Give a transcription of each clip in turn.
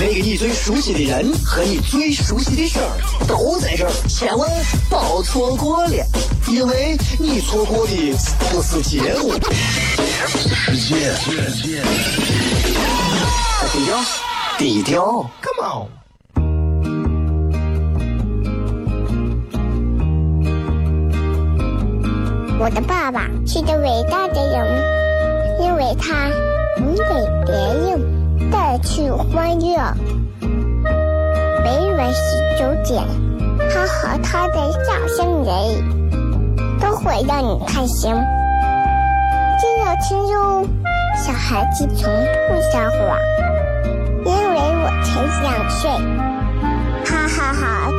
那个你最熟悉的人和你最熟悉的事儿都在这儿，千万别错过了，因为你错过的不是节目，世界。低调，低调，Come on。我的爸爸是个伟大的人，因为他能给别人。带去欢乐。每晚十九点，他和他的笑声人，都会让你开心。记得听哟，小孩子从不撒谎，因为我才两岁。哈哈哈，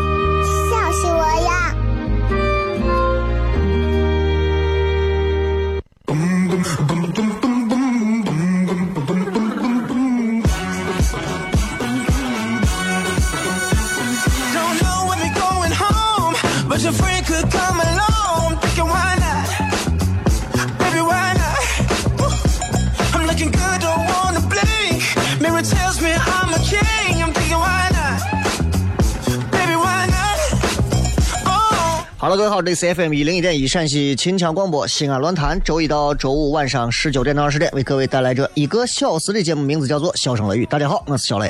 这里是 FM 一零一点一陕西秦腔广播西安论坛，周一到周五晚上十九点到二十点为各位带来这一个小时的节目，名字叫做《笑声雷雨》。大家好，我是小雷。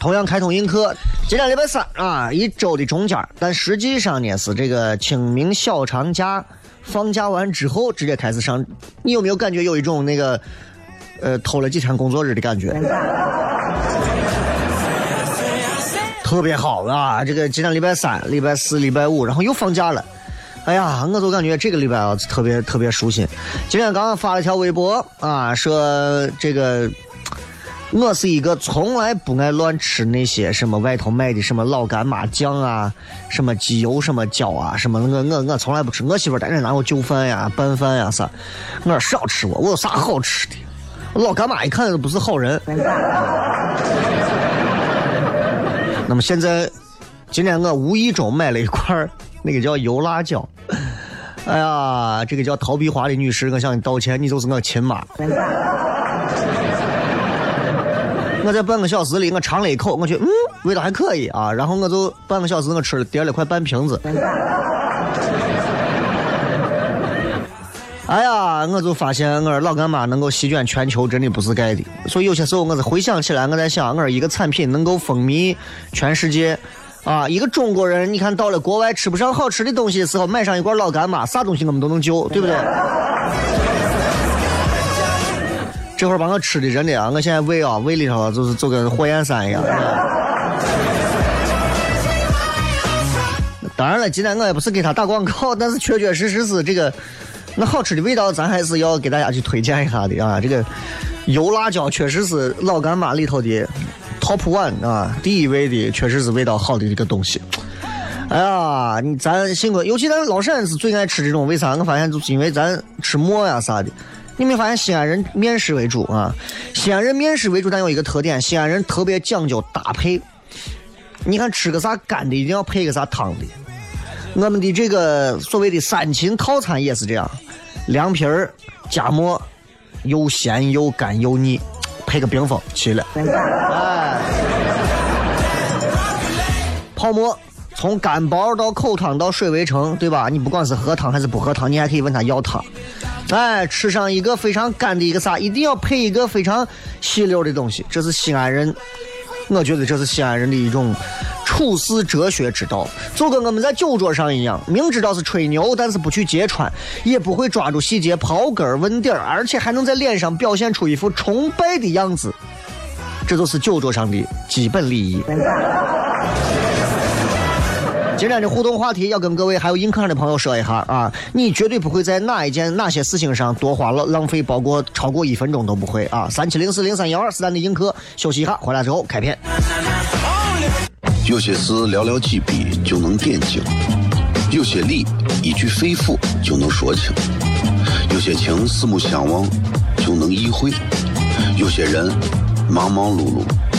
同样开通映客，今天礼拜三啊，一周的中间，但实际上呢是这个清明小长假放假完之后直接开始上。你有没有感觉有一种那个呃偷了几天工作日的感觉？特别好啊！这个今天礼拜三、礼拜四、礼拜五，然后又放假了。哎呀，我就感觉这个礼拜啊，特别特别舒心。今天刚刚发了条微博啊，说这个我是一个从来不爱乱吃那些什么外头卖的什么老干妈酱啊，什么鸡油什么椒啊，什么我我我从来不吃。我媳妇天天拿我就饭呀、拌饭呀啥，我说少吃我，我有啥好吃的？老干妈一看就不是好人。那么现在，今天我无意中买了一块那个叫油辣椒。哎呀，这个叫陶碧华的女士，我向你道歉，你就是我亲妈。我在半个小时里，我尝了一口，我觉得嗯，味道还可以啊。然后我就半个小时我吃了点了快半瓶子。哎呀，我就发现我老干妈能够席卷全球，真的不是盖的。所以有些时候，我是回想起来，我在想，我一个产品能够风靡全世界，啊，一个中国人，你看到了国外吃不上好吃的东西的时候，买上一罐老干妈，啥东西我们都能救，对不对？这会儿把我吃的真的啊，我现在胃啊，胃里头就是就跟火焰山一样。当然了，今天我也不是给他打广告，但是确确实实是这个。那好吃的味道，咱还是要给大家去推荐一下的啊！这个油辣椒确实是老干妈里头的 top one 啊，第一位的，确实是味道好的一个东西。哎呀，你咱幸亏，尤其咱老陕是最爱吃这种，为啥？我发现就是因为咱吃馍呀啥的。你没发现西安人面食为主啊？西安人面食为主，但有一个特点，西安人特别讲究搭配。你看吃个啥干的，一定要配个啥汤的。我们的这个所谓的三秦套餐也是这样。凉皮儿加馍，又咸又干又腻，配个冰峰齐了。哎，泡馍从干包到口汤到水围城，对吧？你不管是喝汤还是不喝汤，你还可以问他要汤。哎，吃上一个非常干的一个啥，一定要配一个非常细溜的东西。这是西安人，我觉得这是西安人的一种。处世哲学之道，就跟我们在酒桌上一样，明知道是吹牛，但是不去揭穿，也不会抓住细节刨根问底，而且还能在脸上表现出一副崇拜的样子，这就是酒桌上的基本礼仪。今天的互动话题要跟各位还有映客上的朋友说一下啊，你绝对不会在哪一件哪些事情上多花了浪费，包括超过一分钟都不会啊。三七零四零三幺二是咱的映客，休息一下，回来之后开片。有些事寥寥几笔就能点睛，有些理一句肺腑就能说清，有些情四目相望就能意会，有些人忙忙碌碌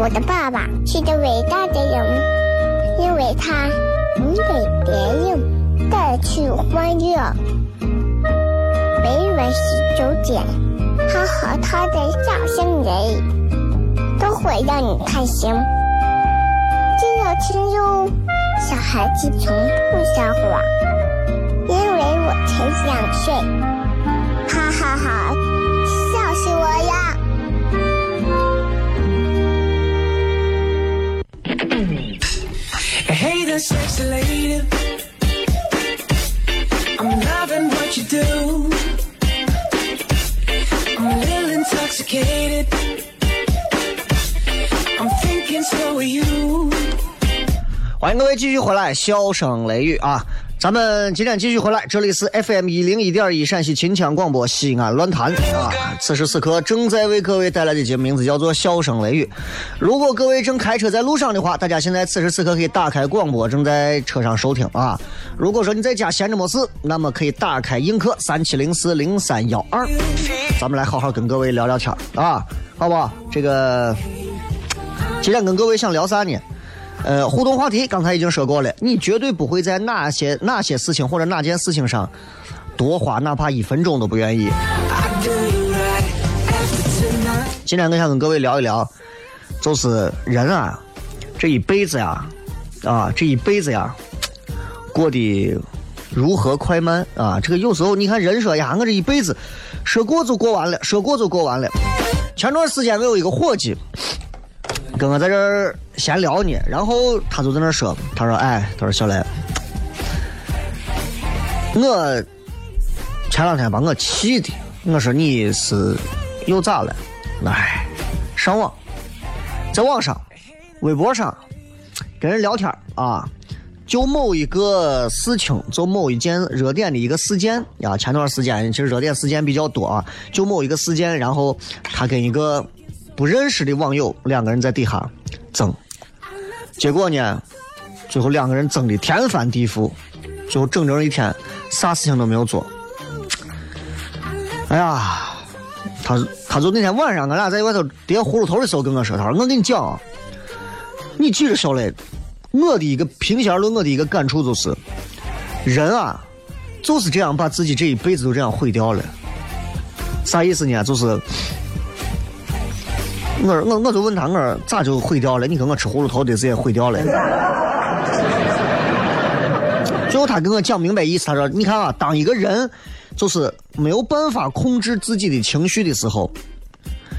我的爸爸是个伟大的人，因为他能给别人带去欢乐。每晚十九点，他和他的笑声人，都会让你开心。真有听哟，小孩子从不撒谎，因为我才两岁。欢迎各位继续回来，笑声雷雨啊！咱们今天继续回来，这里是 FM 一零一点一陕西秦腔广播西安论坛啊。此时此刻正在为各位带来的节目名字叫做《笑声雷雨》。如果各位正开车在路上的话，大家现在此时此刻可以打开广播，正在车上收听啊。如果说你在家闲着没事，那么可以打开映客三七零四零三幺二，咱们来好好跟各位聊聊天啊，好不好？这个今天跟各位想聊啥呢？呃，互动话题刚才已经说过了，你绝对不会在哪些哪些事情或者哪件事情上多花哪怕一分钟都不愿意。今天我想跟各位聊一聊，就是人啊，这一辈子呀，啊，这一辈子呀，过得如何快慢啊？这个有时候你看人说呀，我这一辈子说过就过完了，说过就过完了。前段时间我有一个伙计跟我在这儿闲聊呢，然后他就在那说，他说，哎，他说小雷，我前两天把我气的，我说你是又咋了？哎，上网，在网上、微博上跟人聊天啊，就某一个事情，就某一件热点的一个事件啊，前段时间其实热点事件比较多啊，就某一个事件，然后他跟一个不认识的网友两个人在底下争，结果呢，最后两个人争的天翻地覆，最后整整一天啥事情都没有做。哎呀，他他就那天晚上，俺俩在外头叠葫芦头的时候跟我说，他说我跟你讲，你记着小磊，我的一个平心而论，我的一个感触就是，人啊，就是这样把自己这一辈子都这样毁掉了。啥意思呢？就是我我我就问他，我说咋就毁掉了？你跟我吃葫芦头的事也毁掉了。最后他跟我讲明白意思，他说：“你看啊，当一个人就是没有办法控制自己的情绪的时候，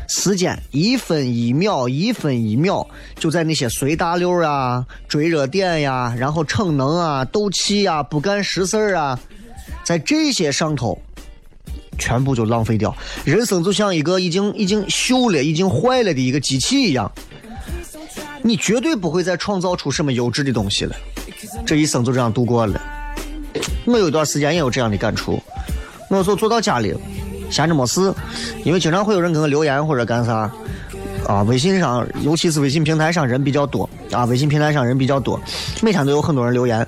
时间一分一秒、一分一秒就在那些随大溜啊、追热点呀、然后逞能啊、斗气呀、不干实事儿啊，在这些上头。”全部就浪费掉，人生就像一个已经已经锈了、已经坏了的一个机器一样，你绝对不会再创造出什么优质的东西了。这一生就这样度过了。我有一段时间也有这样的感触，我有时候坐到家里，闲着没事，因为经常会有人给我留言或者干啥，啊，微信上，尤其是微信平台上人比较多，啊，微信平台上人比较多，每天都有很多人留言，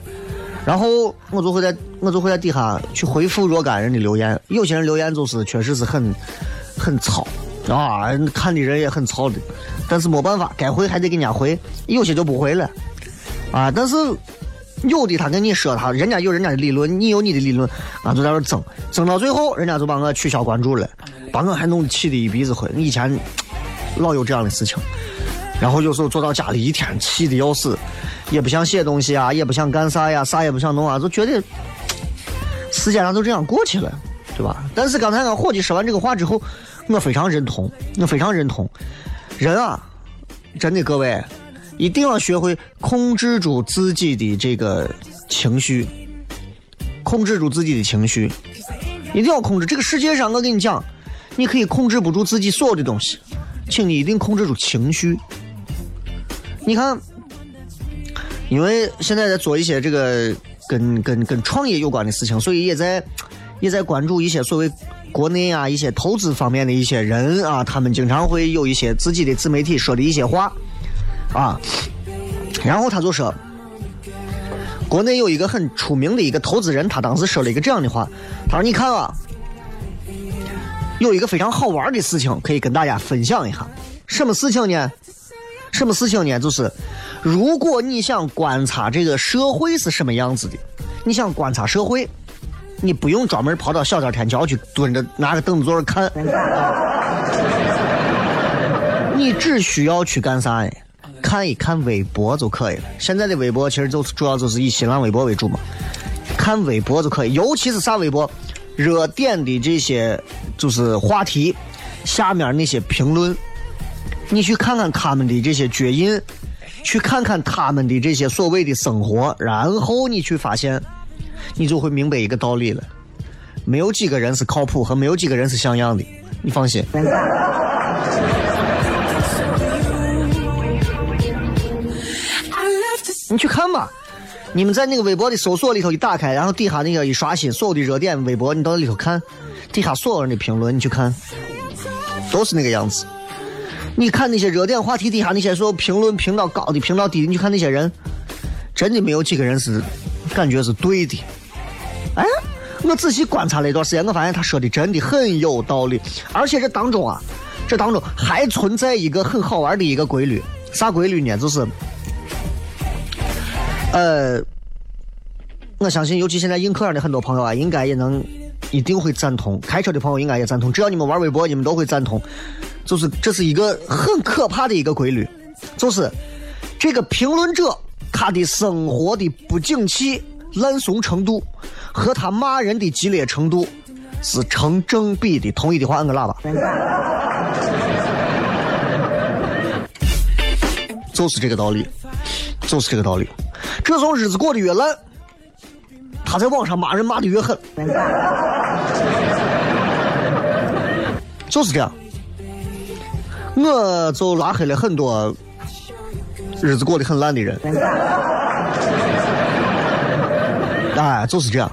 然后我就会在我就会在底下去回复若干人的留言，有些人留言就是确实是很很糙啊，看的人也很糙的，但是没办法，该回还得给人家回，有些就不回了，啊，但是有的他跟你说他，人家有人家的理论，你有你的理论，啊，就在那争，争到最后，人家就把我取消关注了，把我还弄气的一鼻子灰。以前老有这样的事情，然后有时候坐到家里一天气的要死，也不想写东西啊，也不想干啥呀，啥也不想弄啊，就觉得时间上就这样过去了，对吧？但是刚才俺伙计说完这个话之后，我非常认同，我非常认同，人啊，真的各位，一定要学会控制住自己的这个情绪，控制住自己的情绪，一定要控制。这个世界上，我跟你讲，你可以控制不住自己所有的东西，请你一定控制住情绪。你看，因为现在在做一些这个跟跟跟创业有关的事情，所以也在也在关注一些所谓国内啊一些投资方面的一些人啊，他们经常会有一些自己的自媒体说的一些话啊，然后他就说，国内有一个很出名的一个投资人，他当时说了一个这样的话，他说：“你看啊，有一个非常好玩的事情可以跟大家分享一下，什么事情呢？什么事情呢？就是如果你想观察这个社会是什么样子的，你想观察社会。”你不用专门跑到小店天桥去蹲着拿个凳子坐着看，你只需要去干啥呢？看一看微博就可以了。现在的微博其实就是主要就是以新浪微博为主嘛，看微博就可以。尤其是啥微博，热点的这些就是话题下面那些评论，你去看看他们的这些脚印，去看看他们的这些所谓的生活，然后你去发现。你就会明白一个道理了，没有几个人是靠谱和没有几个人是像样的，你放心。你去看吧，你们在那个微博的搜索里头一打开，然后底下那个一刷新，所有的热点微博你到里头看，底下所有人的评论你去看，都是那个样子。你看那些热点话题底下那些所有评论评到高的评到低的，你去看那些人，真的没有几个人是感觉是对的。哎，我仔细观察了一段时间，我发现他说的真的很有道理，而且这当中啊，这当中还存在一个很好玩的一个规律，啥规律呢？就是，呃，我相信，尤其现在映客上的很多朋友啊，应该也能一定会赞同，开车的朋友应该也赞同，只要你们玩微博，你们都会赞同，就是这是一个很可怕的一个规律，就是这个评论者他的生活的不景气、烂怂程度。和他骂人的激烈程度是成正比的。同意的话按个喇叭。就是这个道理，就是这个道理。这种日子过得越烂，他在网上骂人骂的越狠。就是这样，我就拉黑了很多日子过得很烂的人。哎，就是这样。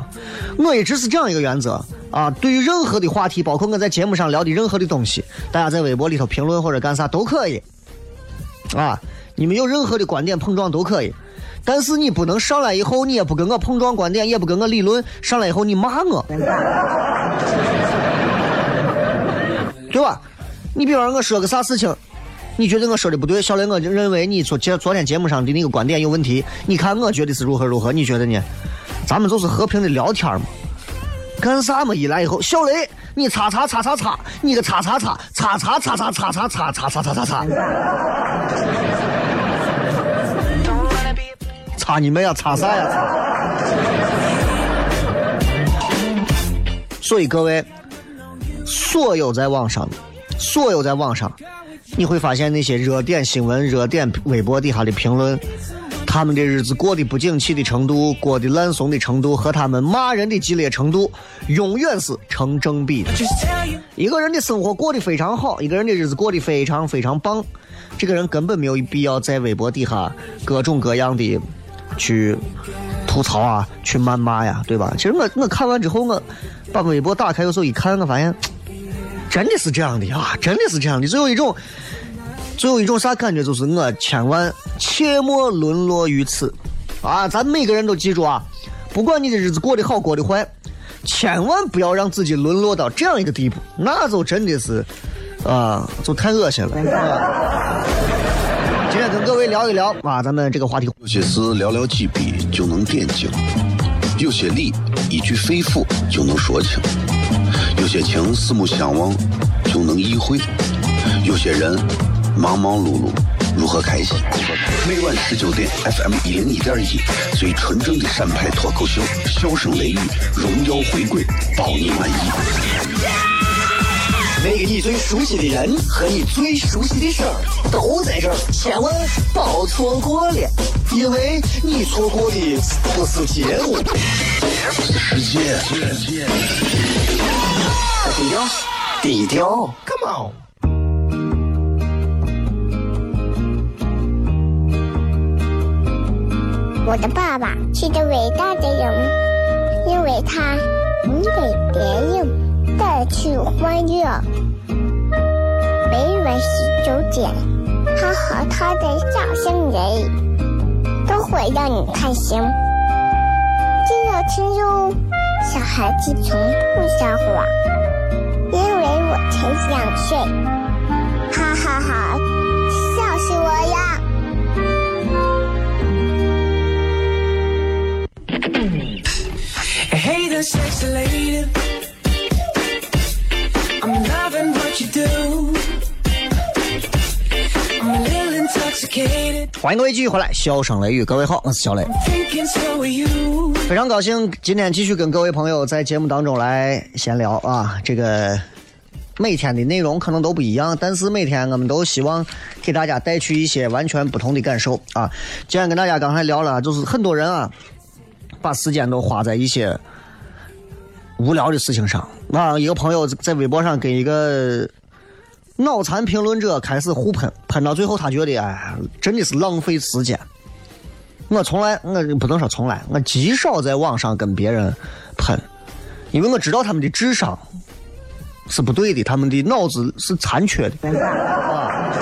我一直是这样一个原则啊，对于任何的话题，包括我在节目上聊的任何的东西，大家在微博里头评论或者干啥都可以，啊，你们有任何的观点碰撞都可以，但是你不能上来以后你也不跟我碰撞观点，也不跟我理论，上来以后你骂我，对吧？你比方说我说个啥事情，你觉得我说的不对，小雷我就认为你昨昨昨天节目上的那个观点有问题，你看我觉得是如何如何，你觉得呢？咱们就是和平的聊天嘛，干啥嘛？一来以后，小雷，你叉叉叉叉叉，你个擦擦擦擦擦擦擦擦擦擦擦擦擦擦擦，擦你妹呀！擦啥呀？所以各位，所有在网上的，所有在网上，你会发现那些热点新闻、热点微博底下的评论。他们的日子过得不景气的程度，过得烂怂的程度，和他们骂人的激烈程度，永远是成正比的。一个人的生活过得非常好，一个人的日子过得非常非常棒，这个人根本没有必要在微博底下各种各样的去吐槽啊，去谩骂呀，对吧？其实我我看完之后，我把微博打开，有时候一看，我发现真的是这样的啊，真的是这样的，总有一种。最后一种啥感觉？就是我千万切莫沦落于此，啊！咱每个人都记住啊，不管你的日子过得好过得坏，千万不要让自己沦落到这样一个地步，那就真的是，啊，就太恶心了。今天跟各位聊一聊啊，咱们这个话题。有些事寥寥几笔就能点睛，有些理一句肺腑就能说清，有些情四目相望就能意会，有些人。忙忙碌碌，如何开心？每晚十九点，FM 一零一点一，最纯正的陕派脱口秀，笑声雷雨，荣耀回归，包你满意。那个你最熟悉的人和你最熟悉的事儿都在这儿，千万别错过了，因为你错过的不是节目。世界，低调，低调，Come on。我的爸爸是个伟大的人，因为他能给别人带去欢乐。每晚十九点，他和他的笑声人，都会让你开心。记得听哟，小孩子从不撒谎，因为我才想睡。哈哈哈笑死我呀！欢迎各位继续回来，笑声雷雨，各位好，我是小雷，非常高兴今天继续跟各位朋友在节目当中来闲聊啊。这个每天的内容可能都不一样，但是每天我们都希望给大家带去一些完全不同的感受啊。既然跟大家刚才聊了，就是很多人啊，把时间都花在一些无聊的事情上啊。一个朋友在微博上跟一个脑残评论者开始互喷，喷到最后他觉得哎，真的是浪费时间。我从来，我不能说从来，我极少在网上跟别人喷，因为我知道他们的智商是不对的，他们的脑子是残缺的。啊，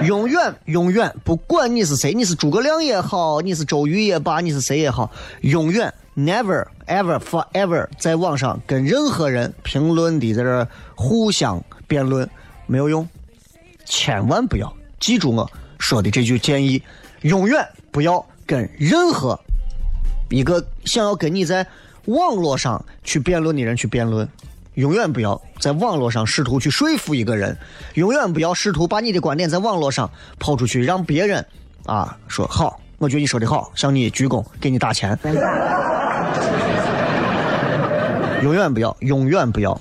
永远永远，不管你是谁，你是诸葛亮也好，你是周瑜也罢，你是谁也好，永远 never ever forever 在网上跟任何人评论的在这互相辩论没有用，千万不要记住我说的这句建议，永远不要跟任何一个想要跟你在网络上去辩论的人去辩论，永远不要在网络上试图去说服一个人，永远不要试图把你的观点在网络上抛出去，让别人啊说好，我觉得你说的好，向你鞠躬，给你打钱。永远不要，永远不要。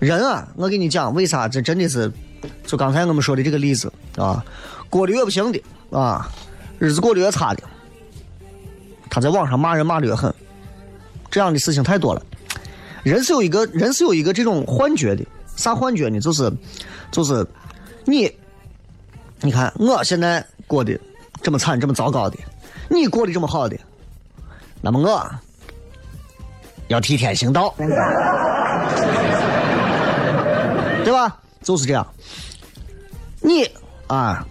人啊，我跟你讲，为啥这真的是，就刚才我们说的这个例子啊，过得越不行的啊，日子过得越差的，他在网上骂人骂的越狠，这样的事情太多了。人是有一个人是有一个这种幻觉的，啥幻觉呢？就是就是你，你看我现在过得这么惨这么糟糕的，你过得这么好的，那么我要替天行道，对吧？就是这样。你啊，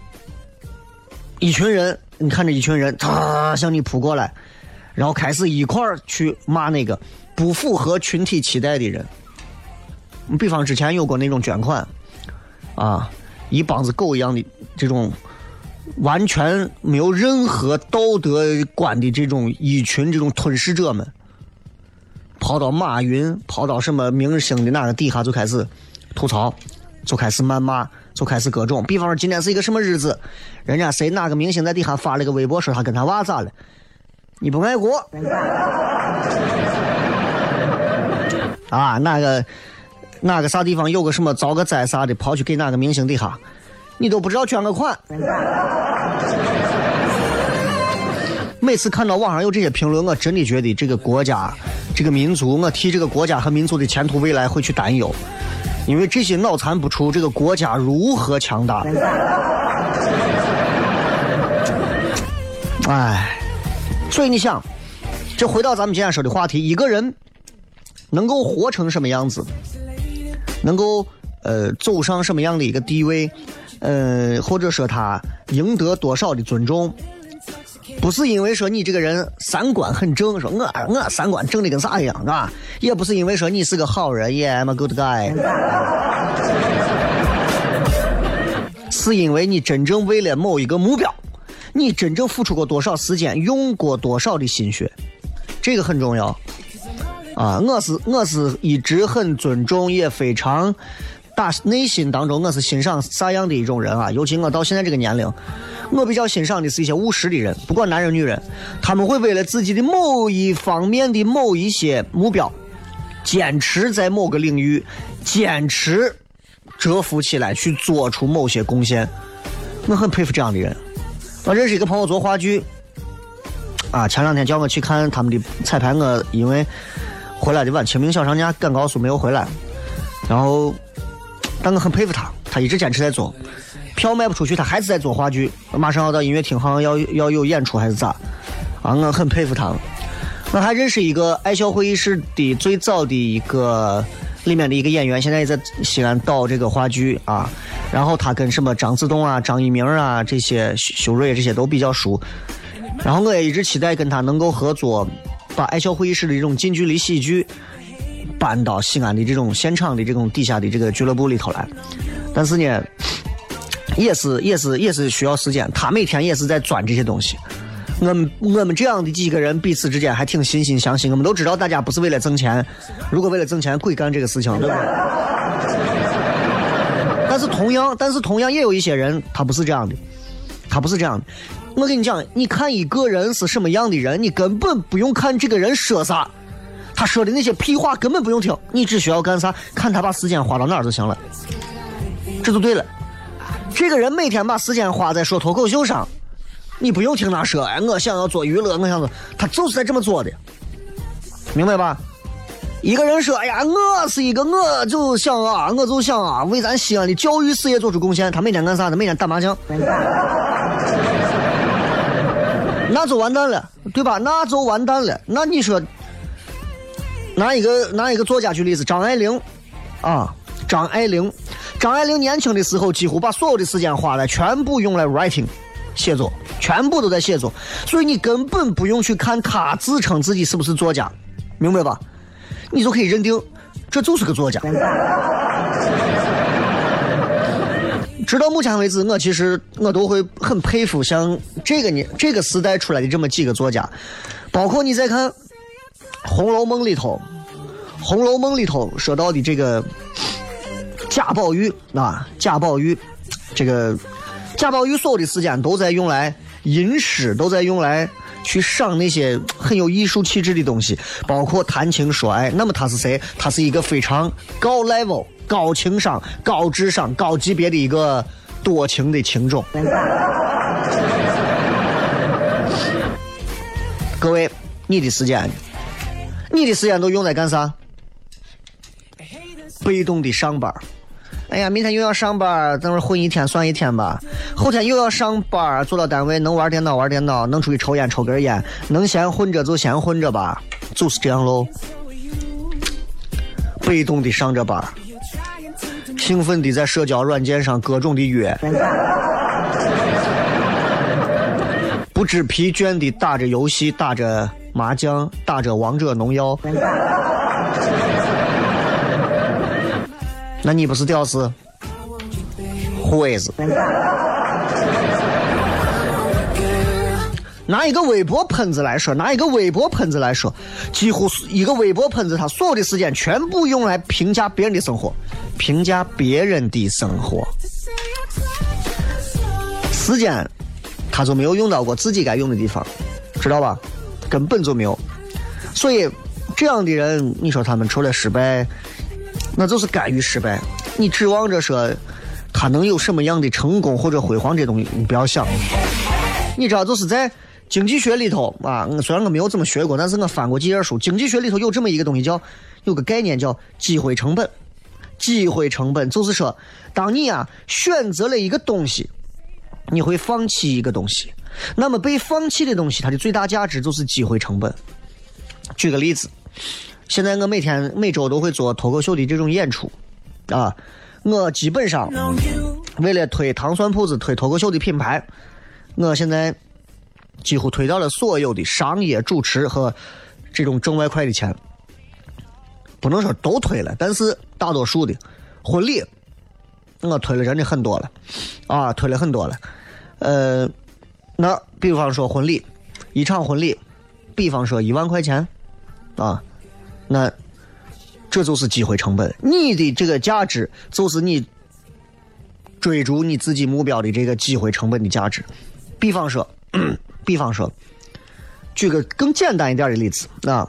一群人，你看着一群人，他向你扑过来，然后开始一块儿去骂那个不符合群体期待的人。比方之前有过那种捐款，啊，一帮子狗一样的这种完全没有任何道德观的这种一群这种吞噬者们，跑到马云，跑到什么明星的哪个底下就开始吐槽，就开始谩骂，就开始各种。比方说今天是一个什么日子，人家谁哪个明星在底下发了个微博说他跟他娃咋了，你不爱国 啊？哪个哪个啥地方有个什么遭个灾啥的，跑去给哪个明星底下，你都不知道捐个款。每次看到网上有这些评论，我真的觉得这个国家、这个民族，我替这个国家和民族的前途未来会去担忧，因为这些脑残不出，这个国家如何强大？哎，所以你想，这回到咱们今天说的话题，一个人能够活成什么样子，能够呃走上什么样的一个地位，呃，或者说他赢得多少的尊重，不是因为说你这个人三观很正，说我我三观正的跟啥一样，是吧？也不是因为说你是个好人，Yeah I'm a good guy，是因为你真正为了某一个目标，你真正付出过多少时间，用过多少的心血，这个很重要。啊，我是我是一直很尊重，也非常打内心当中我是欣赏啥样的一种人啊？尤其我到现在这个年龄，我比较欣赏的是一些务实的人，不管男人女人，他们会为了自己的某一方面的某一些目标，坚持在某个领域坚持蛰伏起来去做出某些贡献，我很佩服这样的人。我认识一个朋友做话剧，啊，前两天叫我去看他们的彩排，我因为回来的晚，清明小长假赶高速没有回来，然后，但我很佩服他，他一直坚持在做，票卖不出去，他还是在做话剧，马上要到音乐厅，好像要要有演出还是咋？啊，我很佩服他。我还认识一个爱笑会议室的最早的一个里面的一个演员，现在也在西安导这个话剧啊。然后他跟什么张子栋啊、张一鸣啊这些修睿这些都比较熟。然后我也一直期待跟他能够合作，把爱笑会议室的这种近距离喜剧搬到西安的这种现场的这种底下的这个俱乐部里头来。但是呢，也是也是也是需要时间，他每天也是在钻这些东西。我们我们这样的几个人彼此之间还挺惺惺相惜。我们都知道大家不是为了挣钱，如果为了挣钱，鬼干这个事情，对吧？但是同样，但是同样也有一些人，他不是这样的，他不是这样的。我跟你讲，你看一个人是什么样的人，你根本不用看这个人说啥，他说的那些屁话根本不用听，你只需要干啥？看他把时间花到哪儿就行了，这就对了。这个人每天把时间花在说脱口秀上。你不用听他说，哎，我想要做娱乐，我想做，他就是在这么做的，明白吧？一个人说，哎呀，我是一个，我就想啊，我就想啊，为咱西安的教育事业做出贡献。他每天干啥？呢每天打麻将，那就完蛋了，对吧？那就完蛋了。那你说，拿一个拿一个作家举例子，张爱玲，啊，张爱玲，张爱玲年轻的时候，几乎把所有的时间花了，全部用来 writing。写作全部都在写作，所以你根本不用去看他自称自己是不是作家，明白吧？你就可以认定这就是个作家。直到目前为止，我其实我都会很佩服像这个年这个时代出来的这么几个作家，包括你再看《红楼梦》里头，《红楼梦》里头说到的这个贾宝玉啊，贾宝玉这个。贾宝玉所有的时间都在用来吟诗，都在用来去赏那些很有艺术气质的东西，包括谈情说爱。那么他是谁？他是一个非常高 level、高情商、高智商、高级别的一个多情的情种。各位，你的时间，你的时间都用在干啥？被动的上班。哎呀，明天又要上班，等会混一天算一天吧。后天又要上班，坐到单位能玩电脑玩电脑，能出去抽烟抽根烟，能先混着就先混着吧，就是这样喽。被动的上着班，兴奋的在社交软件上各种的约，不知疲倦的打着游戏，打着麻将，打着王者荣耀。那你不是屌丝，会子。拿一个微博喷子来说，拿一个微博喷子来说，几乎是一个微博喷子，他所有的时间全部用来评价别人的生活，评价别人的生活，时间他就没有用到过自己该用的地方，知道吧？根本就没有。所以这样的人，你说他们除了失败？那就是甘于失败。你指望着说他能有什么样的成功或者辉煌这东西，你不要想。你知道，就是在经济学里头啊，虽然我没有怎么学过，但是我翻过几页书。经济学里头有这么一个东西，叫有个概念叫机会成本。机会成本就是说，当你啊选择了一个东西，你会放弃一个东西，那么被放弃的东西，它的最大价值就是机会成本。举个例子。现在我每天每周都会做脱口秀的这种演出，啊，我基本上为了推糖蒜铺子、推脱口秀的品牌，我现在几乎推掉了所有的商业主持和这种挣外快的钱，不能说都推了，但是大多数的婚礼我推了真的很多了，啊，推了很多了，呃，那比方说婚礼，一场婚礼，比方说一万块钱，啊。那，这就是机会成本。你的这个价值，就是你追逐你自己目标的这个机会成本的价值。比方说，比方说，举个更简单一点的例子啊，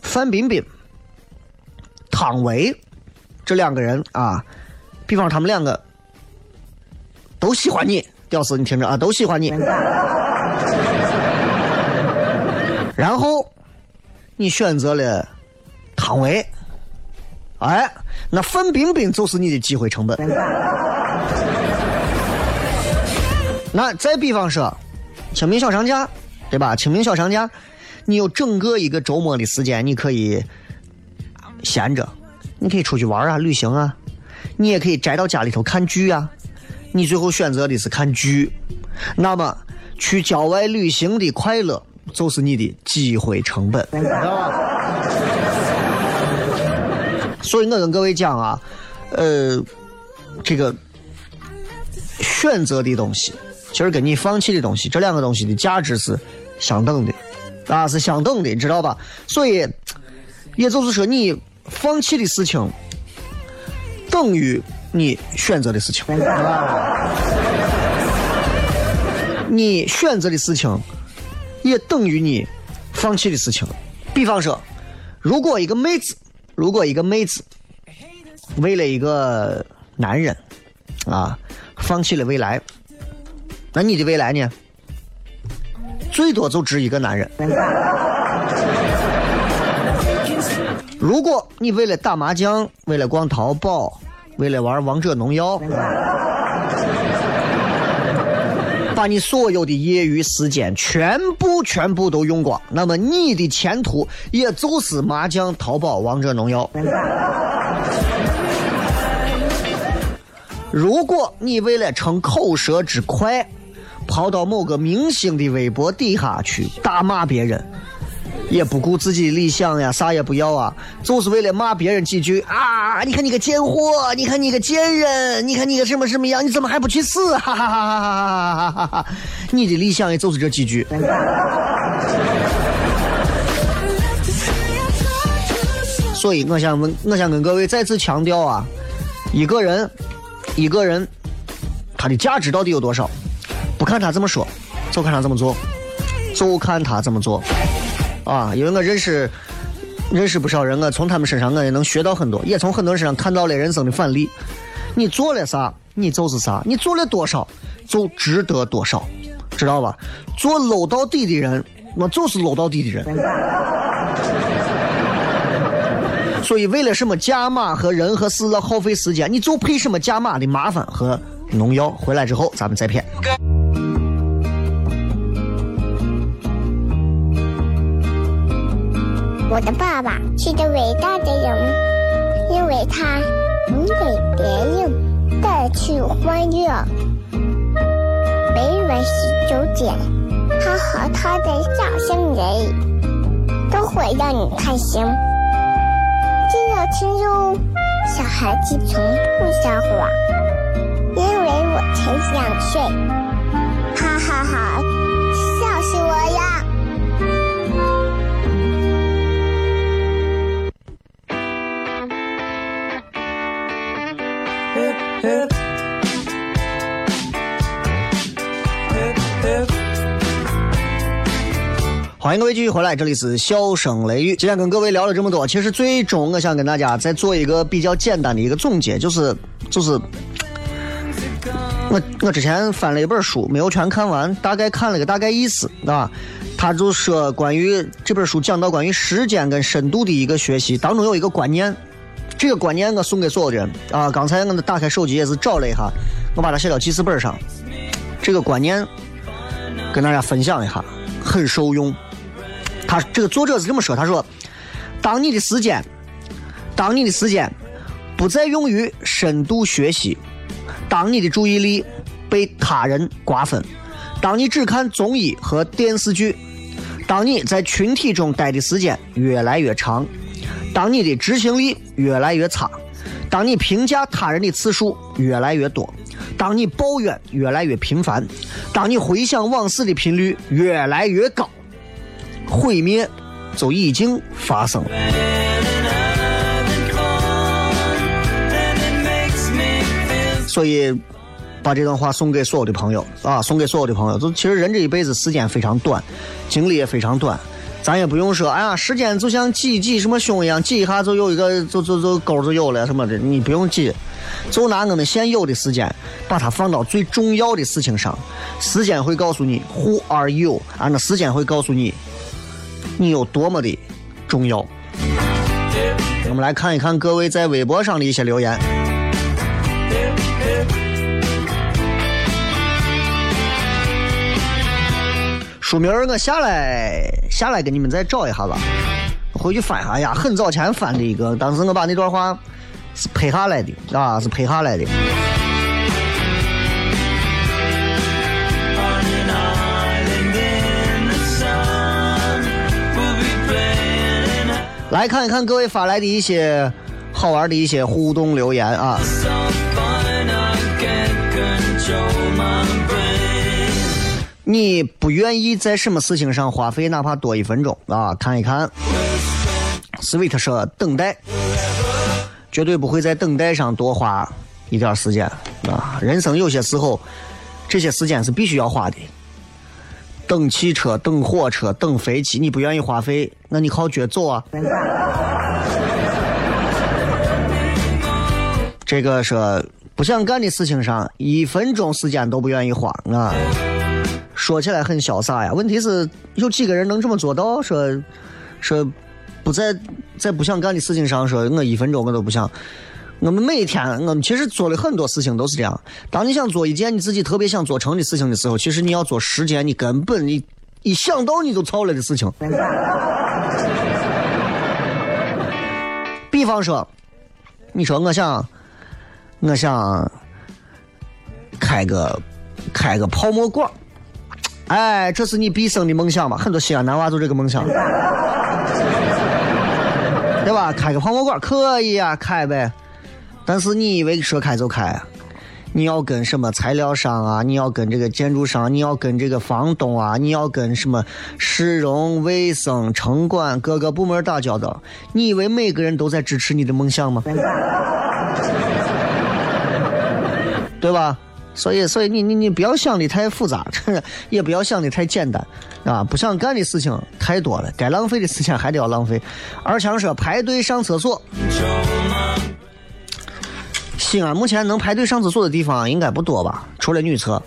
范冰冰、汤唯这两个人啊，比方他们两个都喜欢你，屌丝，你听着啊，都喜欢你。然后你选择了汤唯，哎，那范冰冰就是你的机会成本。那再比方说，清明小长假，对吧？清明小长假，你有整个一个周末的时间，你可以闲着，你可以出去玩啊，旅行啊，你也可以宅到家里头看剧啊。你最后选择的是看剧，那么去郊外旅行的快乐就是你的机会成本，所以我跟各位讲啊，呃，这个选择的东西，其实跟你放弃的东西，这两个东西的价值是相等的，啊，是相等的，你知道吧？所以，也就是说，你放弃的事情等于你选择的事情，你选择的事情也等于你放弃的事情。比方说，如果一个妹子，如果一个妹子为了一个男人啊，放弃了未来，那你的未来呢？最多就值一个男人。如果你为了打麻将，为了逛淘宝，为了玩王者荣耀，把你所有的业余时间全部全部都用光，那么你的前途也就是麻将、淘宝、王者荣耀。如果你为了逞口舌之快，跑到某个明星的微博底下去大骂别人，也不顾自己的理想呀，啥也不要啊，就是为了骂别人几句啊！你看你个贱货，你看你个贱人，你看你个什么什么样，你怎么还不去死？哈哈哈哈哈哈哈哈！你的理想也就是这几句。所以我想问，我想跟各位再次强调啊，一个人，一个人，他的价值到底有多少？不看他怎么说，就看他怎么做，就看他怎么做。啊，因为我认识认识不少人，我从他们身上我也能学到很多，也从很多人身上看到了人生的反例。你做了啥，你就是啥；你做了多少，就值得多少，知道吧？做 low 到底的人，我就是 low 到底的人。所以，为了什么价码和人和事要耗费时间，你就配什么价码的麻烦和农药。回来之后，咱们再骗。我的爸爸是个伟大的人，因为他能给别人带去欢乐。每晚十九点，他和他的笑声人，都会让你开心。记得听哟，小孩子从不撒谎，因为我才两岁。欢迎各位继续回来，这里是笑声雷雨。今天跟各位聊了这么多，其实最终我想跟大家再做一个比较简单的一个总结，就是就是我我之前翻了一本书，没有全看完，大概看了个大概意思啊。他就说关于这本书讲到关于时间跟深度的一个学习，当中有一个观念，这个观念我送给所有人啊。刚才我打开手机也是找了一下，我把它写到记事本上。这个观念跟大家分享一下，很受用。他这个作者是这么说：“他说，当你的时间，当你的时间不再用于深度学习，当你的注意力被他人瓜分，当你只看综艺和电视剧，当你在群体中待的时间越来越长，当你的执行力越来越差，当你评价他人的次数越来越多，当你抱怨越来越频繁，当你回想往事的频率越来越高。”毁灭就已经发生了。所以，把这段话送给所有的朋友啊，送给所有的朋友。就其实人这一辈子时间非常短，经历也非常短，咱也不用说，哎呀，时间就像挤挤什么胸一样，挤一下就有一个，就就就沟就有了什么的，你不用挤，就拿我们现有的时间，把它放到最重要的事情上。时间会告诉你 Who are you，啊，那时间会告诉你你有多么的重要。我们来看一看各位在微博上的一些留言。书名我下来下来给你们再找一下吧，回去翻一下呀，很早前翻的一个，当时我把那段话是拍下来的啊，是拍下来的。来看一看各位发来的一些好玩的一些互动留言啊。你不愿意在什么事情上花费哪怕多一分钟啊？看一看。Sweet 说等待，绝对不会在等待上多花一点时间啊！人生有些时候，这些时间是必须要花的。等汽车、等火车、等飞机，你不愿意花费，那你靠脚走啊。这个说不想干的事情上，一分钟时间都不愿意花啊。说起来很潇洒呀，问题是有几个人能这么做到？说说不在在不想干的事情上，说我一分钟我都不想。我们每天，我们其实做了很多事情都是这样。当你想做一件你自己特别想做成的事情的时候，其实你要做十件你根本你一想到你就操了的事情。比方说，你说我想，我想开个开个泡沫馆哎，这是你毕生的梦想吧？很多西安男娃都这个梦想，对吧？开个泡沫馆可以啊，开呗。但是你以为说开就开？你要跟什么材料商啊？你要跟这个建筑商？你要跟这个房东啊？你要跟什么市容、卫生、城管各个部门打交道？你以为每个人都在支持你的梦想吗？对吧？所以，所以你你你不要想的太复杂，也不要想的太简单啊！不想干的事情太多了，该浪费的时间还得要浪费。二强说排队上厕所，西安目前能排队上厕所的地方应该不多吧？除了女厕。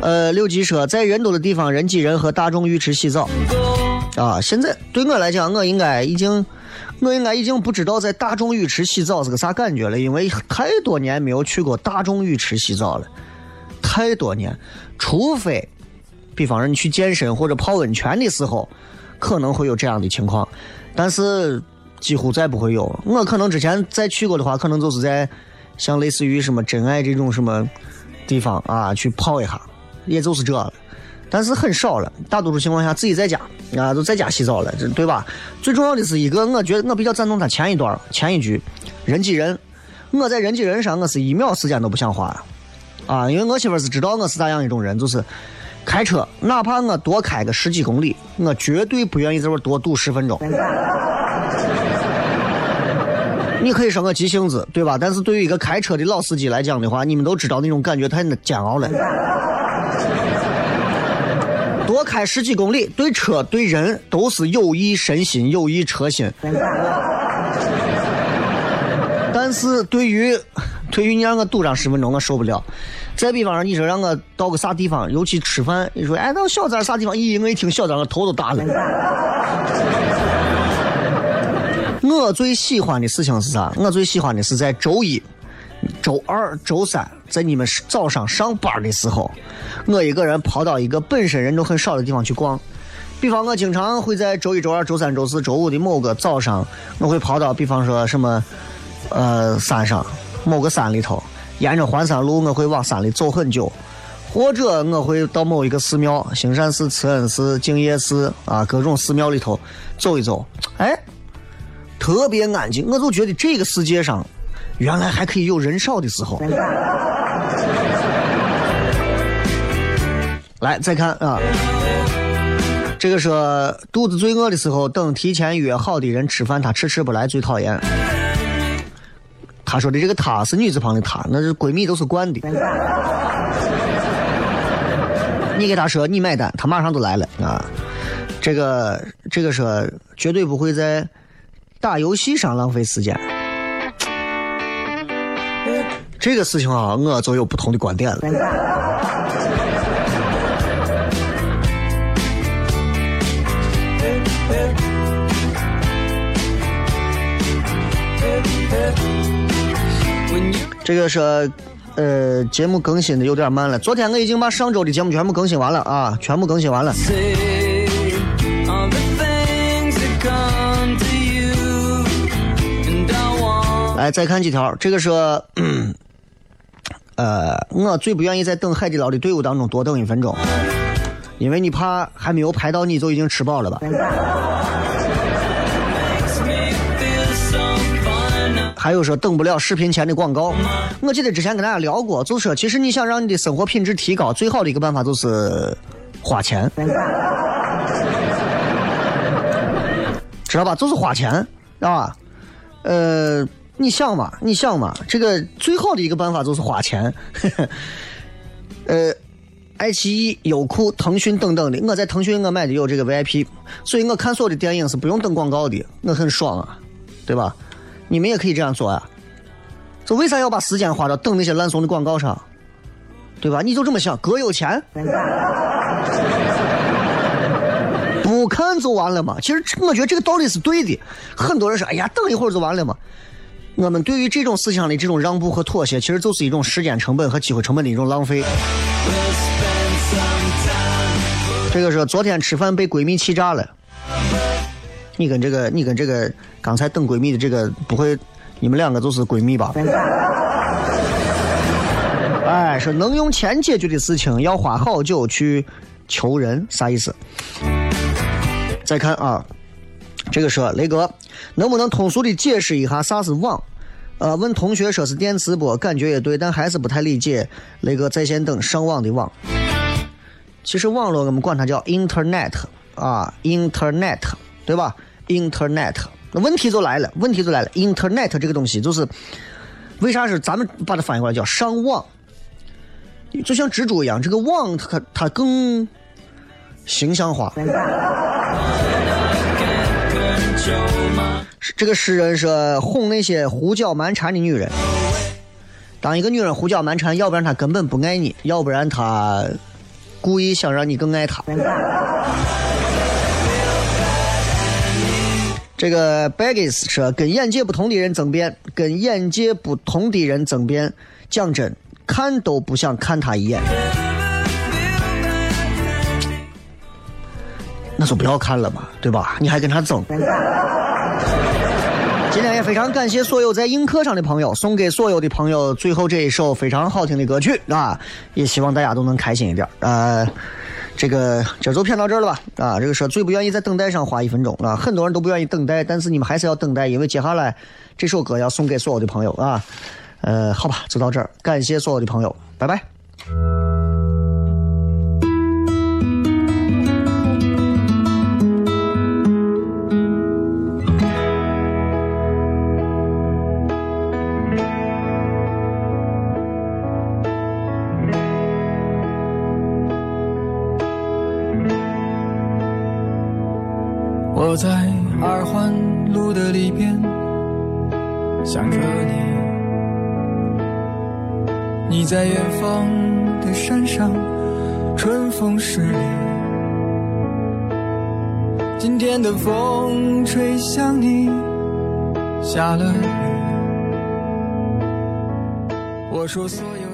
呃，六级说在人多的地方人挤人和大众浴池洗澡啊！现在对我来讲，我应该已经。我应该已经不知道在大众浴池洗澡是个啥感觉了，因为太多年没有去过大众浴池洗澡了，太多年。除非，比方说你去健身或者泡温泉的时候，可能会有这样的情况，但是几乎再不会有。我可能之前再去过的话，可能就是在像类似于什么真爱这种什么地方啊去泡一下，也就是这了。但是很少了，大多数情况下自己在家啊，都在家洗澡了，这对吧？最重要的是一个，我觉得我比较赞同他前一段前一句，人挤人。我在人挤人上，我是一秒时间都不想花，啊，因为我媳妇是知道我是咋样一种人，就是开车，哪怕我多开个十几公里，我绝对不愿意在这多堵十分钟。你可以说我急性子，对吧？但是对于一个开车的老司机来讲的话，你们都知道那种感觉太煎熬了。多开十几公里，对车对人都是有益身心，有益车心。但是对于对于你让我堵上十分钟，我受不了。再比方说，你说让我到个啥地方，尤其吃饭，你说哎，到小寨啥地方？咦，我一听小寨，我头都大了。我最喜欢的事情是啥？我最喜欢的是在周一、周二、周三，在你们早上上班的时候，我一个人跑到一个本身人都很少的地方去逛。比方我经常会在周一、周二、周三、周四周五的某个早上，我会跑到比方说什么，呃，山上某个山里头，沿着环山路，我会往山里走很久。或者我会到某一个寺庙，兴善寺、慈恩寺、净业寺啊，各种寺庙里头走一走，哎，特别安静，我就觉得这个世界上原来还可以有人少的时候。来，再看啊，这个说肚子最饿的时候，等提前约好的人吃饭，他迟迟不来，最讨厌。他说的这个“他”是女字旁的“她”，那是闺蜜都是惯的。你给他说你买单，他马上就来了啊。这个这个说绝对不会在打游戏上浪费时间。这个事情啊，我就有不同的观点了。这个是，呃，节目更新的有点慢了。昨天我已经把上周的节目全部更新完了啊，全部更新完了。来，再看几条。这个是，嗯呃，我最不愿意在等海底捞的队伍当中多等一分钟，因为你怕还没有排到你就已经吃饱了吧？还有说等不了视频前的广告。我记得之前跟大家聊过，就说，其实你想让你的生活品质提高，最好的一个办法就是花钱，知道吧？就是花钱，啊，呃，你想嘛，你想嘛，这个最好的一个办法就是花钱。呃，爱奇艺、优酷、腾讯等等的，我在腾讯我买的有这个 VIP，所以我看所有的电影是不用等广告的，我很爽啊，对吧？你们也可以这样做啊。这为啥要把时间花到等那些烂怂的广告上？对吧？你就这么想，哥有钱，不看就完了嘛。其实我觉得这个道理是对的。很多人说，哎呀，等一会儿就完了嘛。我们对于这种事情上的这种让步和妥协，其实就是一种时间成本和机会成本的一种浪费。这个是昨天吃饭被闺蜜气炸了。你跟这个，你跟这个刚才等闺蜜的这个不会，你们两个就是闺蜜吧？哎，说能用钱解决的事情，要花好久去求人，啥意思？再看啊，这个说雷哥，能不能通俗的解释一下啥是网？呃，问同学说是电磁波，感觉也对，但还是不太理解。雷哥在线等上网的网，其实网络我们管它叫 Internet 啊，Internet 对吧？Internet，那问题就来了，问题就来了，Internet 这个东西就是为啥是咱们把它翻译过来叫上网？就像蜘蛛一样，这个网它它更形象化。这个诗人说哄那些胡搅蛮缠的女人。当一个女人胡搅蛮缠，要不然她根本不爱你，要不然她故意想让你更爱她。这个 Baggis 说：“跟眼界不同的人争辩，跟眼界不同的人争辩，讲真，看都不想看他一眼。那就不要看了嘛，对吧？你还跟他争。”今天也非常感谢所有在映客上的朋友，送给所有的朋友最后这一首非常好听的歌曲啊！也希望大家都能开心一点。呃，这个这就骗到这儿了吧？啊，这个说最不愿意在等待上花一分钟啊，很多人都不愿意等待，但是你们还是要等待，因为接下来这首歌要送给所有的朋友啊。呃，好吧，就到这儿，感谢所有的朋友，拜拜。在远方的山上，春风十里。今天的风吹向你，下了雨。我说所有。